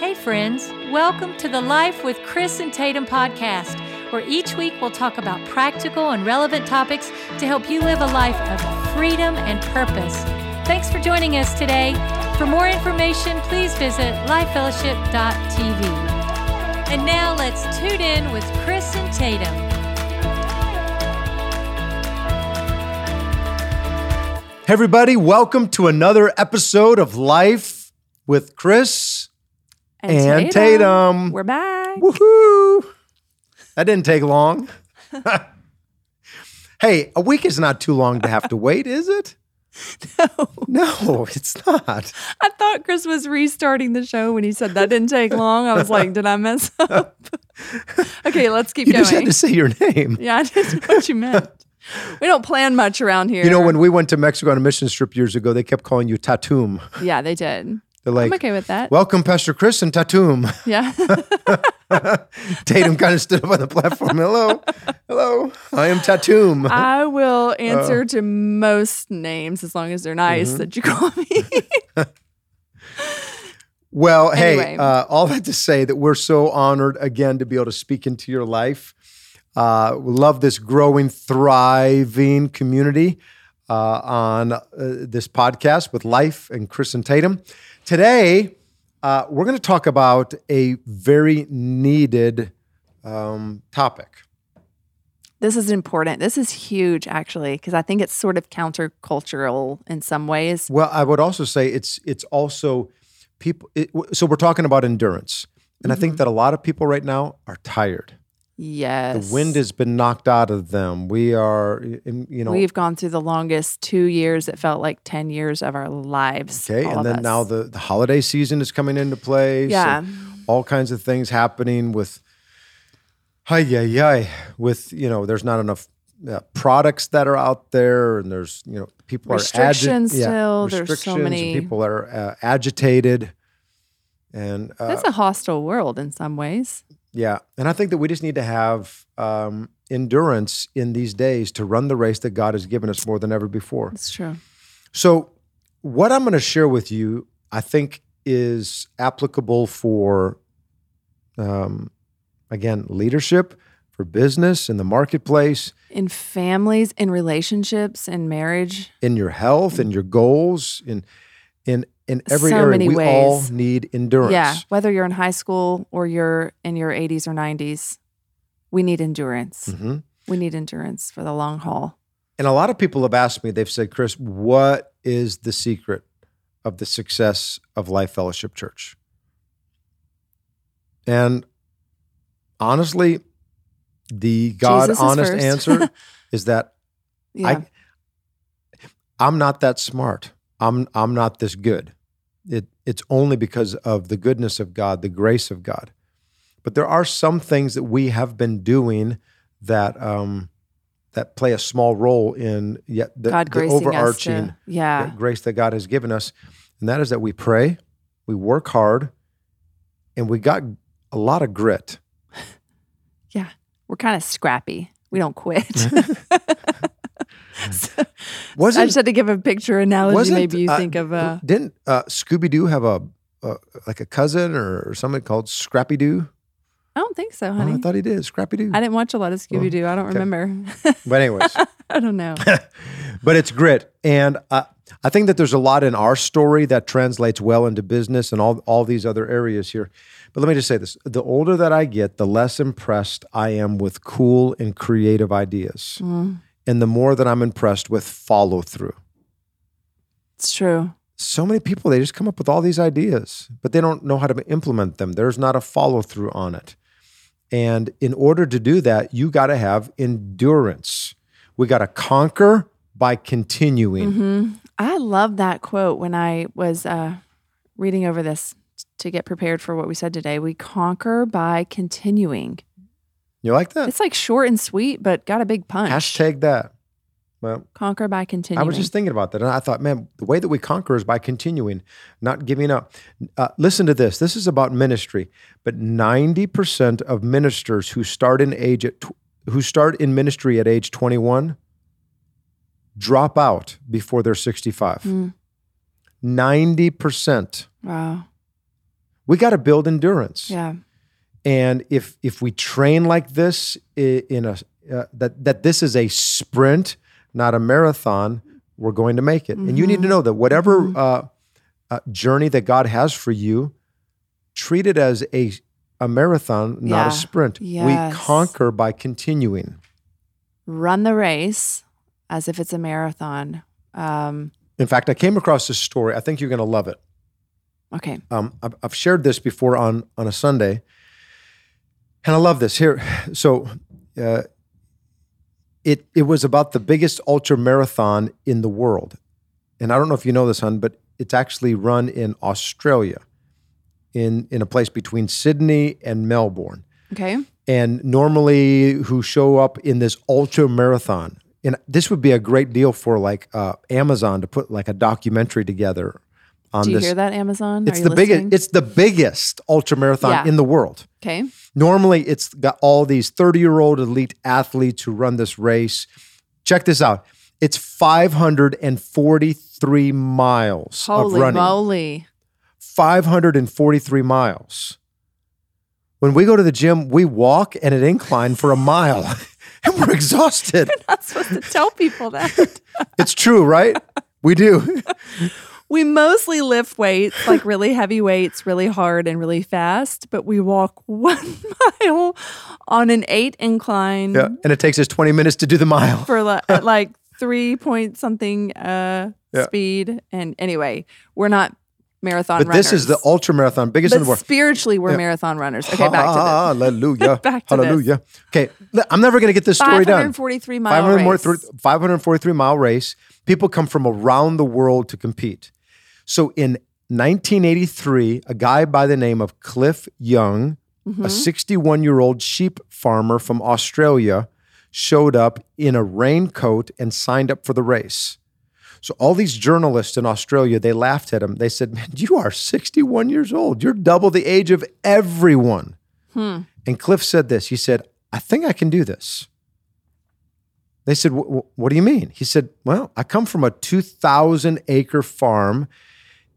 Hey, friends, welcome to the Life with Chris and Tatum podcast, where each week we'll talk about practical and relevant topics to help you live a life of freedom and purpose. Thanks for joining us today. For more information, please visit lifefellowship.tv. And now let's tune in with Chris and Tatum. Hey, everybody, welcome to another episode of Life with Chris and, Tatum. We're back. Woohoo! That didn't take long. hey, a week is not too long to have to wait, is it? No. No, it's not. I thought Chris was restarting the show when he said that didn't take long. I was like, did I mess up? okay, let's keep You going. just had to say your name. yeah, I didn't know what you meant. We don't plan much around here. You know, when we went to Mexico on a mission trip years ago, they kept calling you Tatum. Yeah, they did. They're like, I'm okay with that. Welcome, Pastor Chris and Tatum. yeah. Tatum kind of stood up on the platform. Hello, hello. I am Tatum. I will Uh. answer to most names as long as they're nice Mm-hmm. that you call me. Well, hey, uh, all that to say that we're so honored again to be able to speak into your life. Uh, we love this growing, thriving community uh, on uh, this podcast with Life and Chris and Tatum. Today, uh, we're going to talk about a very needed um, topic. this is important. This is huge, actually, because I think it's sort of countercultural in some ways. Well, I would also say it's it's also people. It, so we're talking about endurance, and I think that a lot of people right now are tired. Yes. The wind has been knocked out of them. We are, you know, We've gone through the longest two years. It felt like 10 years of our lives. okay. And then us. now the, the holiday season is coming into play. Yeah. all kinds of things happening with, hi, yeah, yeah, with, you know, there's not enough uh, products that are out there and there's, you know, people Restrictions are agi- still. There's so many- People are uh, agitated. And uh, It's a hostile world in some ways. Yeah. And I think that we just need to have um, endurance in these days to run the race that God has given us more than ever before. It's true. So, what I'm going to share with you, I think, is applicable for, um, again, leadership, for business, in the marketplace, In families, in relationships, in marriage. in your health, in your goals, in in in every So area. many we all ways. need endurance. Yeah. Whether you're in high school or you're in your 80s or 90s, we need endurance. hmm We need endurance for the long haul. And a lot of people have asked me, they've said, Chris, what is the secret of the success of Life Fellowship Church? And honestly, the God honest answer is that Yeah. I I'm not that smart. I'm I'm not this good. It it's only because of the goodness of God, the grace of God. But there are some things that we have been doing that um that play a small role in yet the, God the overarching to, yeah. grace that God has given us. And that is that we pray, we work hard, and we got a lot of grit. Yeah. We're kind of scrappy. We don't quit. So- Wasn't I just had to give a picture analogy. Maybe you uh, think of uh, didn't uh, Scooby Doo have a, like a cousin or, or something called Scrappy Doo? I don't think so, Oh, honey. I thought he did Scrappy Doo. I didn't watch a lot of Scooby Doo. I don't okay. remember. But anyways, I don't know. but it's grit, and uh, I think that there's a lot in our story that translates well into business and all all these other areas here. But let me just say this: the older that I get, the less impressed I am with cool and creative ideas, Mm, and the more that I'm impressed with follow through. it's true. so many people they just come up with all these ideas but they don't know how to implement them there's not a follow through on it and in order to do that you got to have endurance we got to conquer by continuing hmm I love that quote when I was uh, reading over this to get prepared for what we said today. We conquer by continuing. You like that It's like short and sweet, but got a big punch. hashtag that well conquer by continuing. I was just thinking about that, and I thought, man, the way that we conquer is by continuing, not giving up. Uh, listen to this. This is about ministry, but ninety percent of ministers who start in age at tw- who start in ministry at age twenty one drop out before they're sixty five. Mm. Ninety percent. wow. We got to build endurance. Yeah. And if if we train like this in a uh, that that this is a sprint, not a marathon, we're going to make it. And you need to know that whatever uh, uh, journey that God has for you, treat it as a a marathon, not Yeah. a sprint. Yes. We conquer by continuing. Run the race as if it's a marathon. Um, In fact, I came across this story. I think you're going to love it. okay. um, I've, I've shared this before on on a Sunday, and I love this. Here, so uh, it it was about the biggest ultra marathon in the world, and I don't know if you know this, hon, but it's actually run in Australia, in in a place between Sydney and Melbourne. Okay. And normally, who show up in this ultra marathon, and this would be a great deal for like uh, Amazon to put like a documentary together on Do you this. hear that, Amazon? It's Are the biggest. It's the biggest ultra marathon Yeah. in the world. okay. Normally, it's got all these thirty-year-old elite athletes who run this race. Check this out. It's five hundred and forty-three miles of Holy running. moly. Five hundred and forty-three miles. When we go to the gym, we walk at an incline for a mile, and we're exhausted. Not supposed to tell people that. it's true, right? We do. We mostly lift weights, like really heavy weights, really hard and really fast, but we walk one mile on an eight incline Yeah, and it takes us twenty minutes to do the mile. for li- at like three point something uh, Yeah. speed. And anyway, we're not marathon But runners. this is the ultra marathon, biggest in the world. spiritually, we're marathon runners. Okay, back to this. Hallelujah. Back to this. Hallelujah. Okay, I'm never going to get this story done. 543 mile race. 543 543 mile race. People come from around the world to compete. So in 1983, a guy by the name of Cliff Young, Mm-hmm. a 61 year old sheep farmer from Australia, showed up in a raincoat and signed up for the race. So all these journalists in Australia, they laughed at him. They said, "Man, you are 61 years old. You're double the age of everyone." And Cliff said this. He said, "I think I can do this." They said, "Wh- wh- "What do you mean?" He said, "Well, I come from a 2,000 acre farm,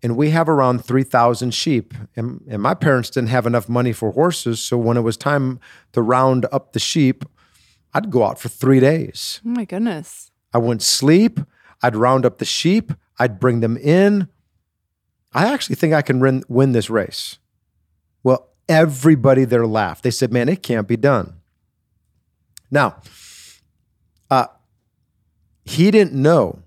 and we have around 3,000 sheep. And, and my parents didn't have enough money for horses, so when it was time to round up the sheep, I'd go out for three days." Oh my goodness. I wouldn't sleep. I'd round up the sheep. I'd bring them in. I actually think I can win, win this race. Well, everybody there laughed. They said, man, it can't be done. Now, uh, he didn't know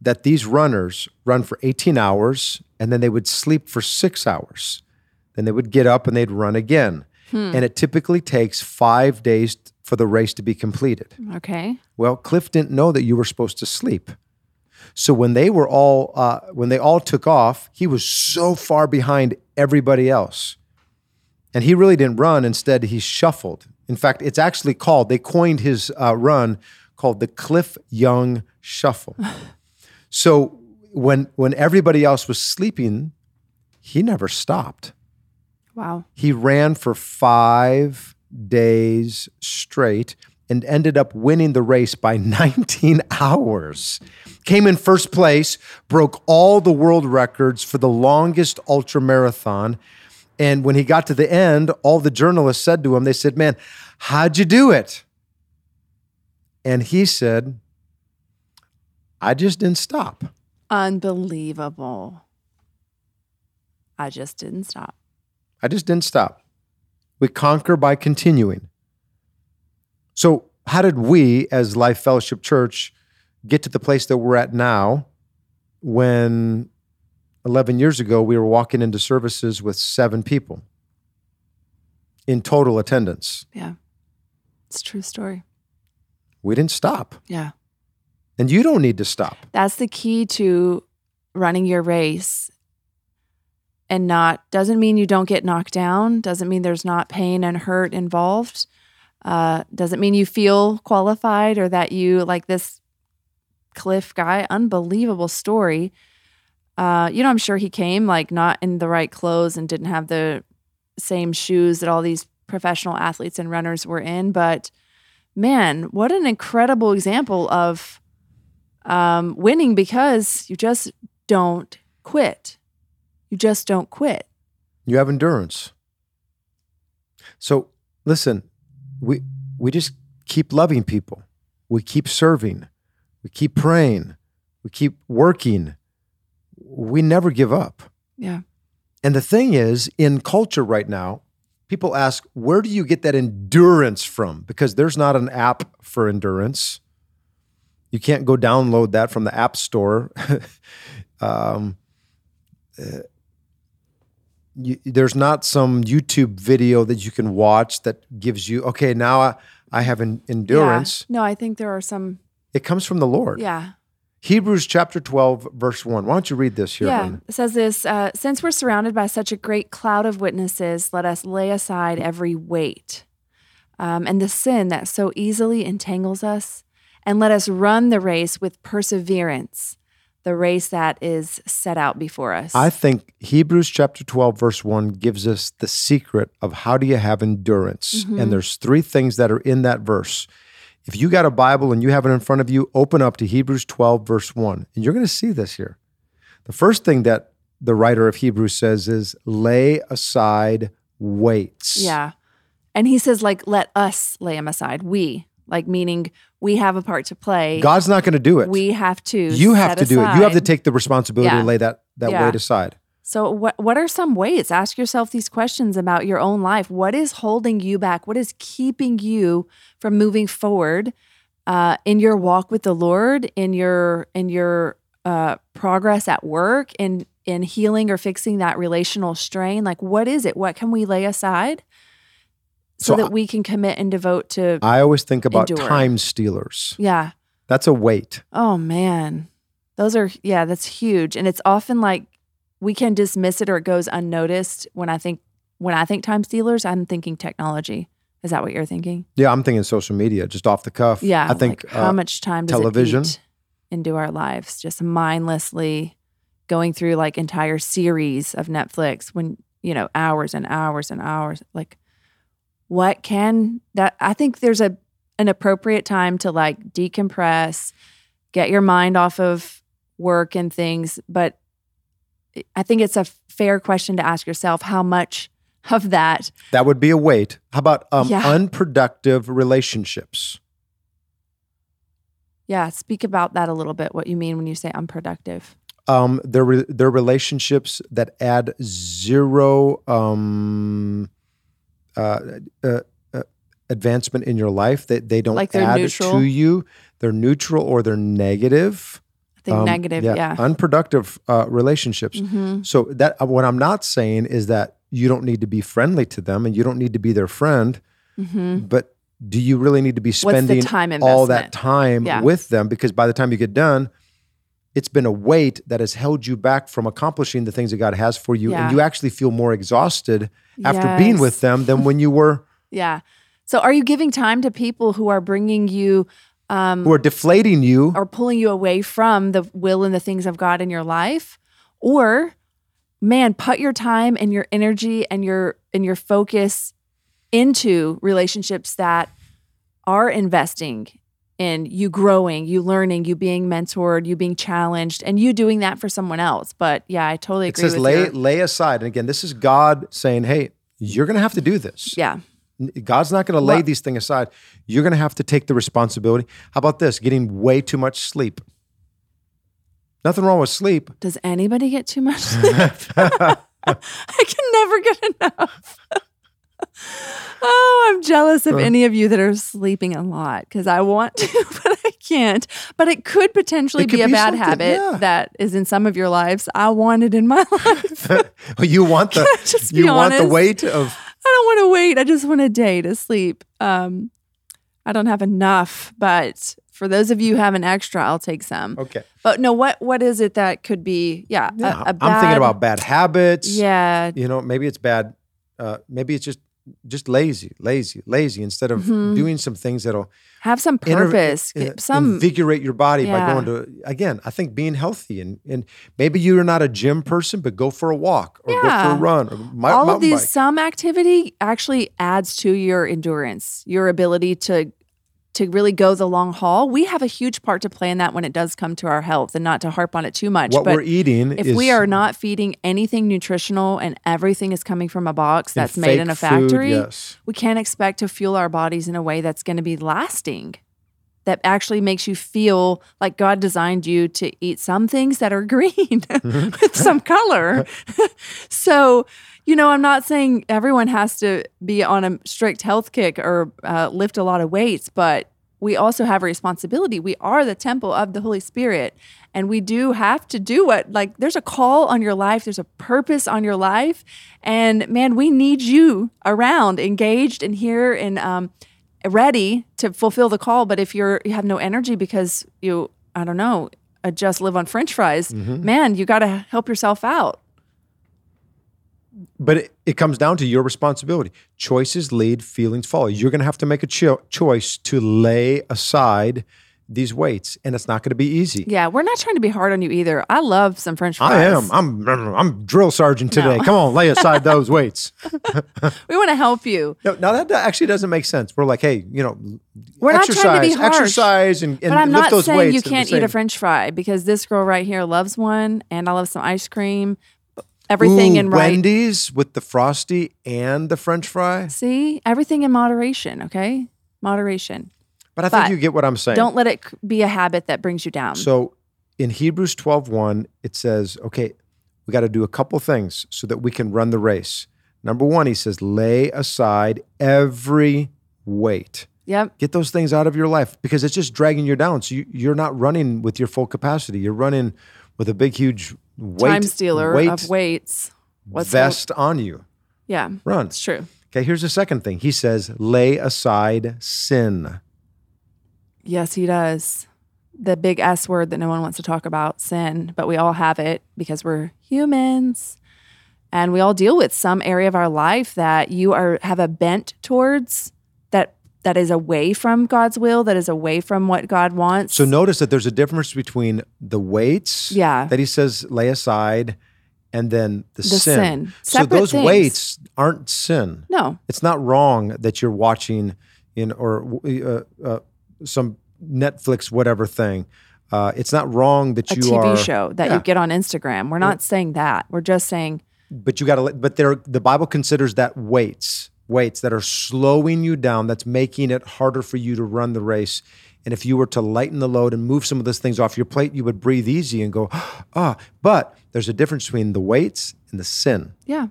that these runners run for 18 hours and then they would sleep for six hours. Then they would get up and they'd run again. And it typically takes five days for the race to be completed. Okay. Well, Cliff didn't know that you were supposed to sleep. So when they were all uh, when they all took off, he was so far behind everybody else, and he really didn't run. Instead, he shuffled. In fact, it's actually called they coined his uh, run called the Cliff Young Shuffle. so when when everybody else was sleeping, he never stopped. Wow. He ran for five days straight and ended up winning the race by 19 hours. Came in first place, broke all the world records for the longest ultra marathon. And when he got to the end, all the journalists said to him, they said, Man, how'd you do it? And he said, I just didn't stop. Unbelievable. I just didn't stop. I just didn't stop. We conquer by continuing. So, how did we, as Life Fellowship Church, get to the place that we're at now when 11 years ago we were walking into services with seven people in total attendance? Yeah. It's a true story. We didn't stop. Yeah. And you don't need to stop. That's the key to running your race and not doesn't mean you don't get knocked down, doesn't mean there's not pain and hurt involved. Uh, doesn't mean you feel qualified or that you like this Cliff guy, unbelievable story. Uh, you know, I'm sure he came like not in the right clothes and didn't have the same shoes that all these professional athletes and runners were in, but man, what an incredible example of um, winning because you just don't quit. You just don't quit. You have endurance. So listen, we we just keep loving people. We keep serving. We keep praying. We keep working. We never give up. Yeah. And the thing is, in culture right now, people ask, where do you get that endurance from? Because there's not an app for endurance. You can't go download that from the App Store. um, uh, you, there's not some YouTube video that you can watch that gives you, okay, now I, I have an endurance. Yeah. No, I think there are some. It comes from the Lord. Yeah. Hebrews chapter 12, verse 1. Why don't you read this here? Yeah. It says this uh, Since we're surrounded by such a great cloud of witnesses, let us lay aside every weight um, and the sin that so easily entangles us, and let us run the race with perseverance, the race that is set out before us. I think Hebrews chapter 12, verse 1 gives us the secret of how do you have endurance. Mm-hmm. And there's three things that are in that verse. If you got a Bible and you have it in front of you, open up to Hebrews 12, verse 1, and you're going to see this here. The first thing that the writer of Hebrews says is lay aside weights. yeah. And he says, like, let us lay them aside. We, like, meaning we have a part to play. God's not going to do it. we have to. you have to do it. You have to take the responsibility Yeah. to lay that, that Yeah. weight aside. So, what what are some ways? Ask yourself these questions about your own life. What is holding you back? What is keeping you from moving forward uh, in your walk with the Lord, in your in your uh, progress at work, in in healing or fixing that relational strain? Like, what is it? What can we lay aside so, So that we can commit and devote to? I always think about Endure. time stealers. yeah. That's a weight. Oh man. Those are yeah, that's huge. And it's often like we can dismiss it or it goes unnoticed when I think when I think time stealers, I'm thinking technology. Is that what you're thinking? Yeah, I'm thinking social media, just off the cuff. Yeah. I think like, how uh, much time does television. it eat into our lives? Just mindlessly going through like entire series of Netflix when, you know, hours and hours and hours. Like what can that I think there's a an appropriate time to like decompress, get your mind off of work and things, but I think it's a fair question to ask yourself how much of that That would be a weight. How about um, Yeah. unproductive relationships? yeah, speak about that a little bit what you mean when you say unproductive. Um, they're, re- they're relationships that add zero um, uh, uh, uh, advancement in your life. They, they don't Like add neutral? to you. They're neutral or they're negative. I think Um, negative, yeah. Unproductive uh, relationships. Mhm. So that uh, what I'm not saying is that you don't need to be friendly to them and you don't need to be their friend, Mhm. but do you really need to be spending all that time Yeah. with them? Because by the time you get done, it's been a weight that has held you back from accomplishing the things that God has for you, Yeah. and you actually feel more exhausted after being with them than when you were Yeah. So are you giving time to people who are bringing you um who are deflating you. or pulling you away from the will and the things of God in your life? Or man, put your time and your energy and your and your focus into relationships that are investing in you growing, you learning, you being mentored, you being challenged, and you doing that for someone else. But yeah, I totally agree. It says with lay your- lay aside, and again, this is God saying, "Hey, you're going to have to do this. yeah. God's not going to lay Well- these things aside. You're going to have to take the responsibility. How about this? Getting way too much sleep. Nothing wrong with sleep. Does anybody get too much sleep? I can never get enough. oh, I'm jealous of any of you that are sleeping a lot because I want to, but I can't. But it could potentially It could be a be bad habit yeah. that is in some of your lives. I want it in my life. you want the just you want the weight of I don't want to wait. I just want a day to sleep. Um, I don't have enough, but for those of you who have an extra, I'll take some. okay. But no, what what is it that could be? Yeah, Yeah, a, a I'm thinking about bad habits. Yeah, You know, maybe it's bad. Uh, maybe it's just just lazy, lazy, lazy. Instead of Mhm. doing some things that'll have some inter- purpose. uh, some invigorate your body by going to again. I think being healthy and and maybe you're not a gym person, but go for a walk or go for a run or mi- all of these bike. some activity actually adds to your endurance, your ability to to really go the long haul, we have a huge part to play in that when it does come to our health and not to harp on it too much. What but we're eating if is we are not feeding anything nutritional and everything is coming from a box that's made in a fake food, factory, yes. we can't expect to fuel our bodies in a way that's going to be lasting. That actually makes you feel like God designed you to eat some things that are green Mm-hmm. with some color. so, you know, I'm not saying everyone has to be on a strict health kick or uh, lift a lot of weights, but we also have a responsibility. We are the temple of the Holy Spirit, and we do have to do what, like, there's a call on your life, there's a purpose on your life. And man, we need you around, engaged and here and um, ready to fulfill the call. But if you're, you have no energy because you, I don't know, uh, just live on french fries, man, you got to help yourself out. But it, it comes down to your responsibility. Choices lead, feelings follow. You're going to have to make a cho- choice to lay aside these weights, and it's not going to be easy. Yeah, we're not trying to be hard on you either. I love some french fries. I am. I'm. I'm drill sergeant today. No. Come on, lay aside those weights. we want to help you. No, now that actually doesn't make sense. We're like, hey, you know, We're not exercise, trying to be harsh. exercise, and, and But I'm lift not those saying weights. you can't eat a french fry because this girl right here loves one and I love some ice cream. Everything Ooh, in right. Wendy's with the frosty and the French fry. See, everything in moderation, okay? Moderation. But I think But you get what I'm saying. Don't let it be a habit that brings you down. So in Hebrews 12:1, it says, okay, we got to do a couple things so that we can run the race. Number one, he says, lay aside every weight. yep. Get those things out of your life because it's just dragging you down. So you, you're not running with your full capacity. You're running with a big, huge weight, Time stealer weight of weights. What's vest on you. Yeah, Run. it's true. Okay, here's the second thing. He says, lay aside sin. Yes, he does. The big S word that no one wants to talk about, sin, but we all have it because we're humans. And we all deal with some area of our life that you are have a bent towards that is away from God's will, that is away from what God wants. So notice that there's a difference between the weights Yeah. that he says lay aside and then the, The sin. sin. So those things. weights aren't sin. no, It's not wrong that you're watching in or uh, uh, some Netflix whatever thing. Uh, it's not wrong that a you TV are, show that Yeah. you get on Instagram. We're not saying that. We're just saying but you got to. But there, the Bible considers that weights, weights that are slowing you down. That's making it harder for you to run the race. And if you were to lighten the load and move some of those things off your plate, you would breathe easy and go, ah. But there's a difference between the weights and the sin. yeah,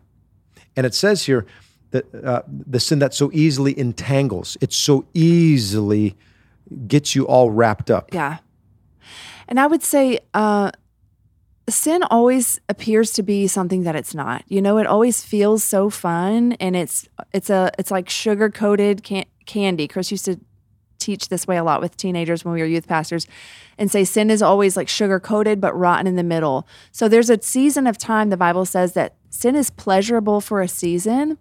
And it says here that uh, the sin that so easily entangles, it so easily gets you all wrapped up. Yeah. And I would say uh, sin always appears to be something that it's not. You know, it always feels so fun and it's it's a it's like sugar coated can- candy. Chris used to teach this way a lot with teenagers when we were youth pastors and say sin is always like sugar coated but rotten in the middle. So there's a season of time the Bible says that sin is pleasurable for a season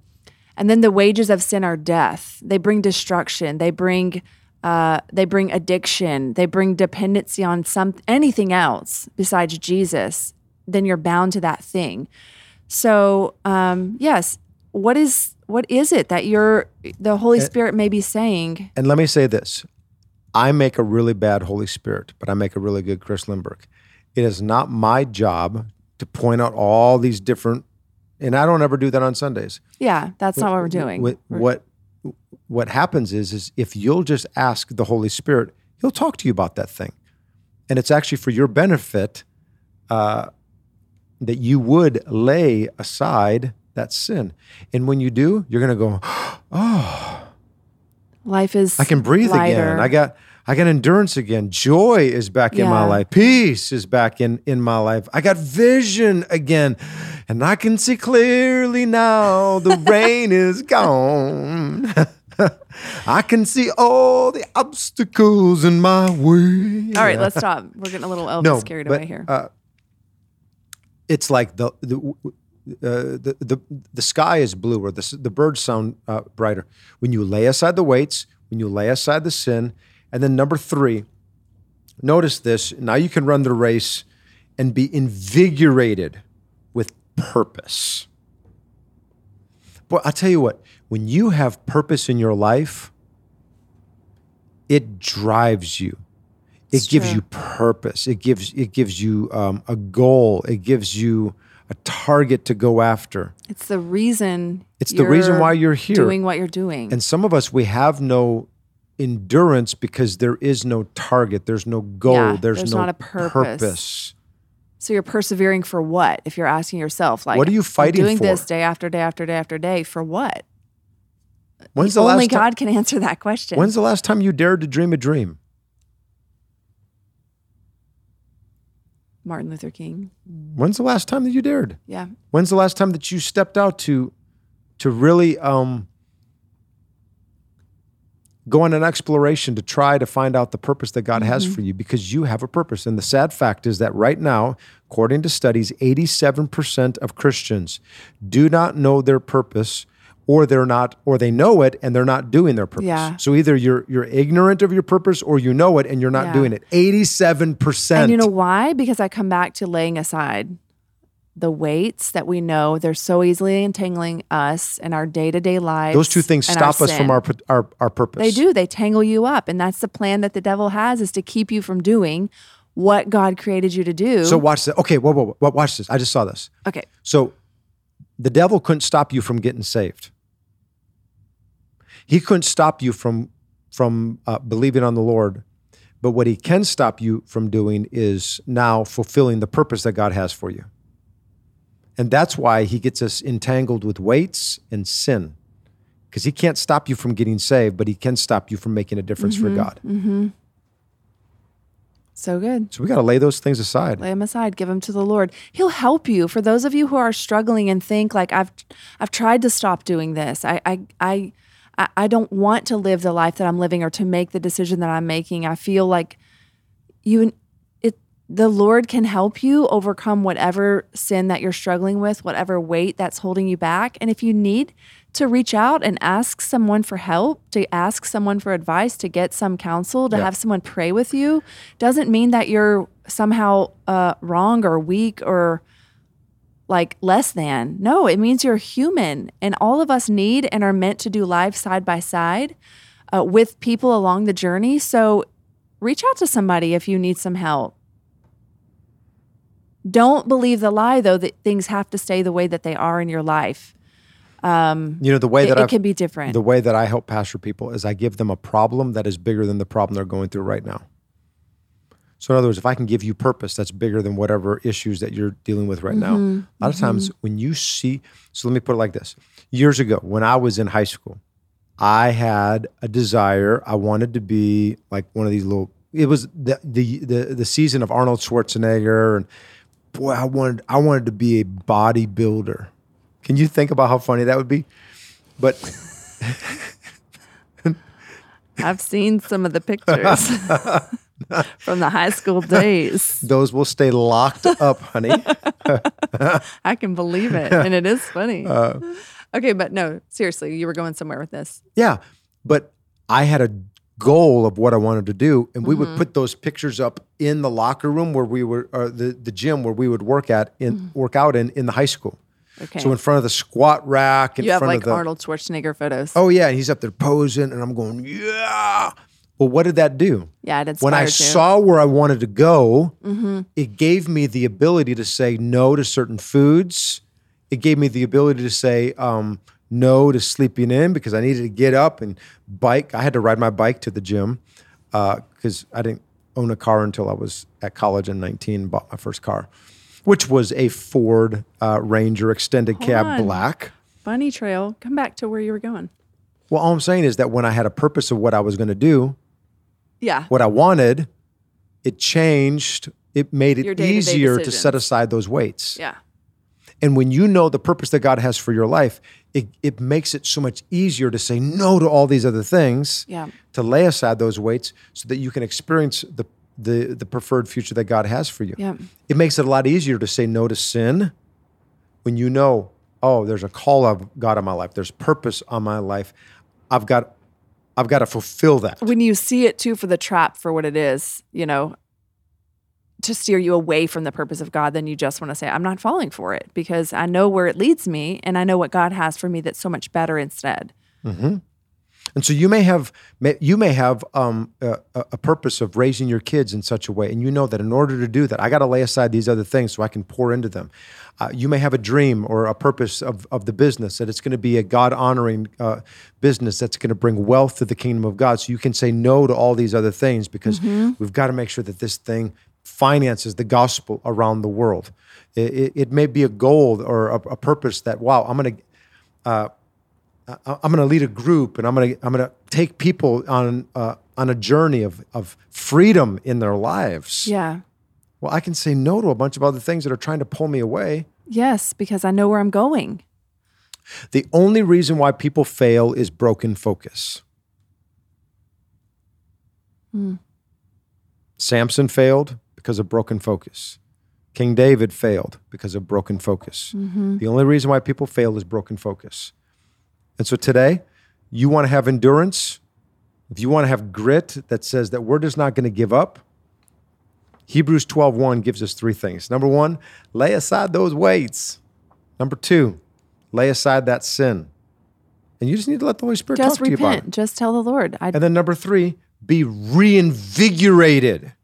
and then the wages of sin are death. They bring destruction. They bring uh, they bring addiction. They bring dependency on some anything else besides Jesus. Then you're bound to that thing. So um, yes, what is what is it that you're the Holy Spirit may be saying? And let me say this I make a really bad Holy Spirit, but I make a really good Chris Lindbergh. It is not my job to point out all these different, and I don't ever do that on Sundays. Yeah, that's not what we're doing. What what, what happens is is if you'll just ask the Holy Spirit, He'll talk to you about that thing, and it's actually for your benefit uh, that you would lay aside that sin. And when you do, you're going to go, oh, Life is I can breathe lighter. again. I got I got endurance again. Joy is back in my life. Peace is back in in my life. I got vision again. And I can see clearly now the rain is gone. I can see all the obstacles in my way. All right, let's stop. We're getting a little Elvis carried but, away here. uh, it's like the the uh, the, the the sky is blue or the the birds sound uh, brighter when you lay aside the weights, when you lay aside the sin, and then number three. Notice this. Now you can run the race and be invigorated with purpose. But I'll tell you what, when you have purpose in your life, it drives you. It It's gives true. you purpose. It gives it gives you um, a goal. It gives you a target to go after. It's the reason. It's the reason why you're here. doing what you're doing. And some of us we have no endurance because there is no target. There's no goal. Yeah, there's, there's no not a purpose. purpose. so you're persevering for what? If you're asking yourself, like, What are you fighting doing for? Doing this day after day after day after day for what? When's the Only last time? God can answer that question. When's the last time you dared to dream a dream? Martin Luther King? When's the last time that you dared? Yeah, When's the last time that you stepped out to to really um, go on an exploration to try to find out the purpose that God has mm-hmm. for you because you have a purpose. And the sad fact is that right now, according to studies, 87% of Christians do not know their purpose or they're not or they know it and they're not doing their purpose. Yeah. So either you're you're ignorant of your purpose or you know it and you're not Yeah. doing it. 87%. and you know why? Because I come back to laying aside the weights that we know they're so easily entangling us in our day to day lives. those two things stop us from our our our purpose. They do. They tangle you up, and that's the plan that the devil has is to keep you from doing what God created you to do. So watch this. Okay, whoa, whoa, whoa, watch this. I just saw this. okay, So the devil couldn't stop you from getting saved. He couldn't stop you from from uh, believing on the Lord. But what he can stop you from doing is now fulfilling the purpose that God has for you. And that's why he gets us entangled with weights and sin. Because he can't stop you from getting saved, but he can stop you from making a difference for mm-hmm. God. Mm-hmm. so good. So we got to lay those things aside. lay them aside give them to the lord he'll help you for those of you who are struggling and think like i've i've tried to stop doing this i i i I- don't want to live the life that I'm living or to make the decision that I'm making. I feel like you the Lord can help you overcome whatever sin that you're struggling with, whatever weight that's holding you back. And if you need to reach out and ask someone for help, to ask someone for advice, to get some counsel, to Yeah. have someone pray with you, doesn't mean that you're somehow uh, wrong or weak or like less than. No, it means you're human. And all of us need and are meant to do life side by side uh, with people along the journey. So reach out to somebody if you need some help. Don't believe the lie, though, that things have to stay the way that they are in your life. Um, You know, the way it, that it I've can be different. The way that I help pastor people is I give them a problem that is bigger than the problem they're going through right now. So, in other words, if I can give you purpose that's bigger than whatever issues that you're dealing with right now, Mm-hmm. a lot of times when you see, so let me put it like this years ago, when I was in high school, I had a desire. I wanted to be like one of these little, it was the, the, the, the season of Arnold Schwarzenegger. And boy, I wanted, I wanted to be a bodybuilder. Can you think about how funny that would be? But I've seen some of the pictures from the high school days. those will stay locked up, honey. I can believe it. And it is funny. Uh, okay, but no, seriously, you were going somewhere with this. Yeah, but I had a goal of what I wanted to do, and we Mm-hmm. would put those pictures up in the locker room where we were, or the the gym where we would work at in work out in in the high school. Mm-hmm. Okay. So in front of the squat rack, in you have front like of the Arnold Schwarzenegger photos. oh yeah, and he's up there posing, and I'm going yeah. Well, what did that do? yeah, it when I you. Mm-hmm. saw where I wanted to go, it gave me the ability to say no to certain foods. It gave me the ability to say um, no to sleeping in because I needed to get up and bike. I had to ride my bike to the gym because I didn't own a car until I was at college in 19, bought my first car, which was a Ford uh, Ranger extended cab on. black. Bunny Trail. Come back to where you were going. Well, all I'm saying is that when I had a purpose of what I was going to do, Yeah. what I wanted, it changed. It made it easier to set aside those weights. Yeah. And when you know the purpose that God has for your life, it, it makes it so much easier to say no to all these other things, Yeah. to lay aside those weights so that you can experience the, the, the preferred future that God has for you. Yeah. It makes it a lot easier to say no to sin when you know, oh, there's a call of God on my life, there's purpose on my life. I've got I've got to fulfill that. When you see it too for the trap for what it is, you know, to steer you away from the purpose of God, then you just want to say, I'm not falling for it because I know where it leads me and I know what God has for me that's so much better instead. And so you may have you may have um, a, a, purpose of raising your kids in such a way, and you know that in order to do that, I got to lay aside these other things so I can pour into them. Uh, you may have a dream or a purpose of, of the business that it's going to be a God honoring uh, business that's going to bring wealth to the kingdom of God. So you can say no to all these other things because mm-hmm. we've got to make sure that this thing finances the gospel around the world. It, it, it may be a goal or a, a purpose that wow, I'm going to. Uh, I'm going to lead a group and I'm going to I'm going to take people on uh, on a journey of of freedom in their lives. Yeah. Well, I can say no to a bunch of other things that are trying to pull me away. Yes, because I know where I'm going. The only reason why people fail is broken focus. Hmm. Samson failed because of broken focus. King David failed because of broken focus. Mm-hmm. The only reason why people fail is broken focus. And so today, you want to have endurance, if you want to have grit that says that we're just not going to give up, Hebrews 12:1 gives us three things. Number 1, lay aside those weights. Number 2, lay aside that sin. And you just need to let the Holy Spirit just talk repent. to you about it. Just tell the Lord. I'd... And then number 3, be reinvigorated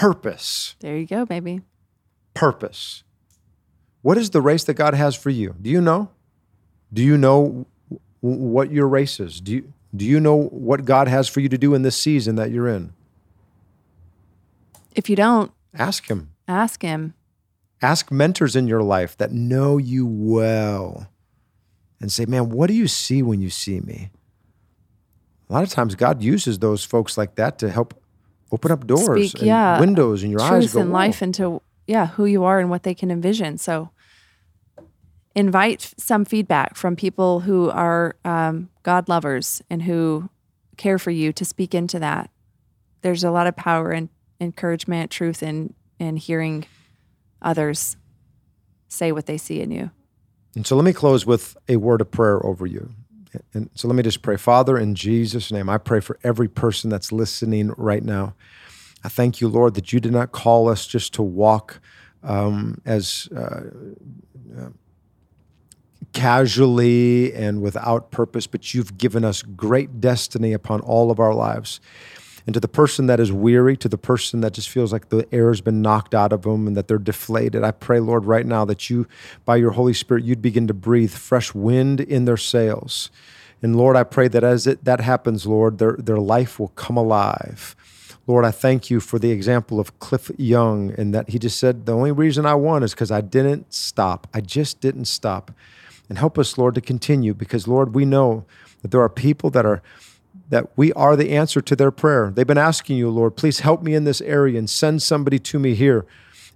purpose. There you go, baby. Purpose. What is the race that God has for you? Do you know? Do you know what your race is? Do you do you know what God has for you to do in this season that you're in? If you don't, ask Him. Ask Him. Ask mentors in your life that know you well and say, man, what do you see when you see me? A lot of times God uses those folks like that to help open up doors Speak, and yeah, windows in your truth eyes. Truth and life into yeah, who you are and what they can envision. So invite some feedback from people who are um, God lovers and who care for you to speak into that. There's a lot of power and encouragement, truth, and and hearing others say what they see in you. And so let me close with a word of prayer over you. And so let me just pray. Father, in Jesus' name, I pray for every person that's listening right now. I thank you, Lord, that you did not call us just to walk um, as uh, uh, casually and without purpose, but you've given us great destiny upon all of our lives. And to the person that is weary, to the person that just feels like the air has been knocked out of them and that they're deflated, I pray, Lord, right now that you, by your Holy Spirit, you'd begin to breathe fresh wind in their sails. And Lord, I pray that as it, that happens, Lord, their, their life will come alive. Lord, I thank you for the example of Cliff Young and that he just said, The only reason I won is because I didn't stop. I just didn't stop. And help us, Lord, to continue because, Lord, we know that there are people that are that we are the answer to their prayer. They've been asking you, Lord, please help me in this area and send somebody to me here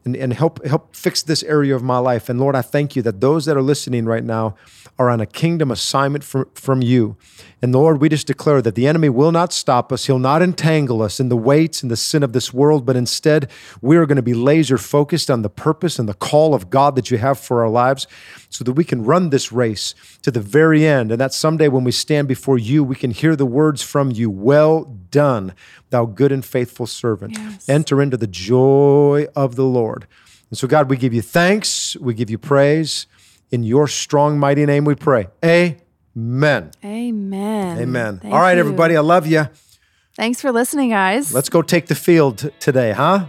and, and help help fix this area of my life. And Lord, I thank you that those that are listening right now are on a kingdom assignment from, from you. And Lord, we just declare that the enemy will not stop us. He'll not entangle us in the weights and the sin of this world, but instead we are going to be laser focused on the purpose and the call of God that you have for our lives so that we can run this race to the very end. And that someday when we stand before you, we can hear the words from you Well done, thou good and faithful servant. Yes. Enter into the joy of the Lord. And so, God, we give you thanks, we give you praise. In your strong, mighty name we pray. Amen. Amen. Amen. Thank All right, you. everybody, I love you. Thanks for listening, guys. Let's go take the field today, huh?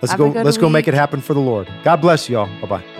Let's Have go let's week. go make it happen for the Lord. God bless you all. Bye-bye.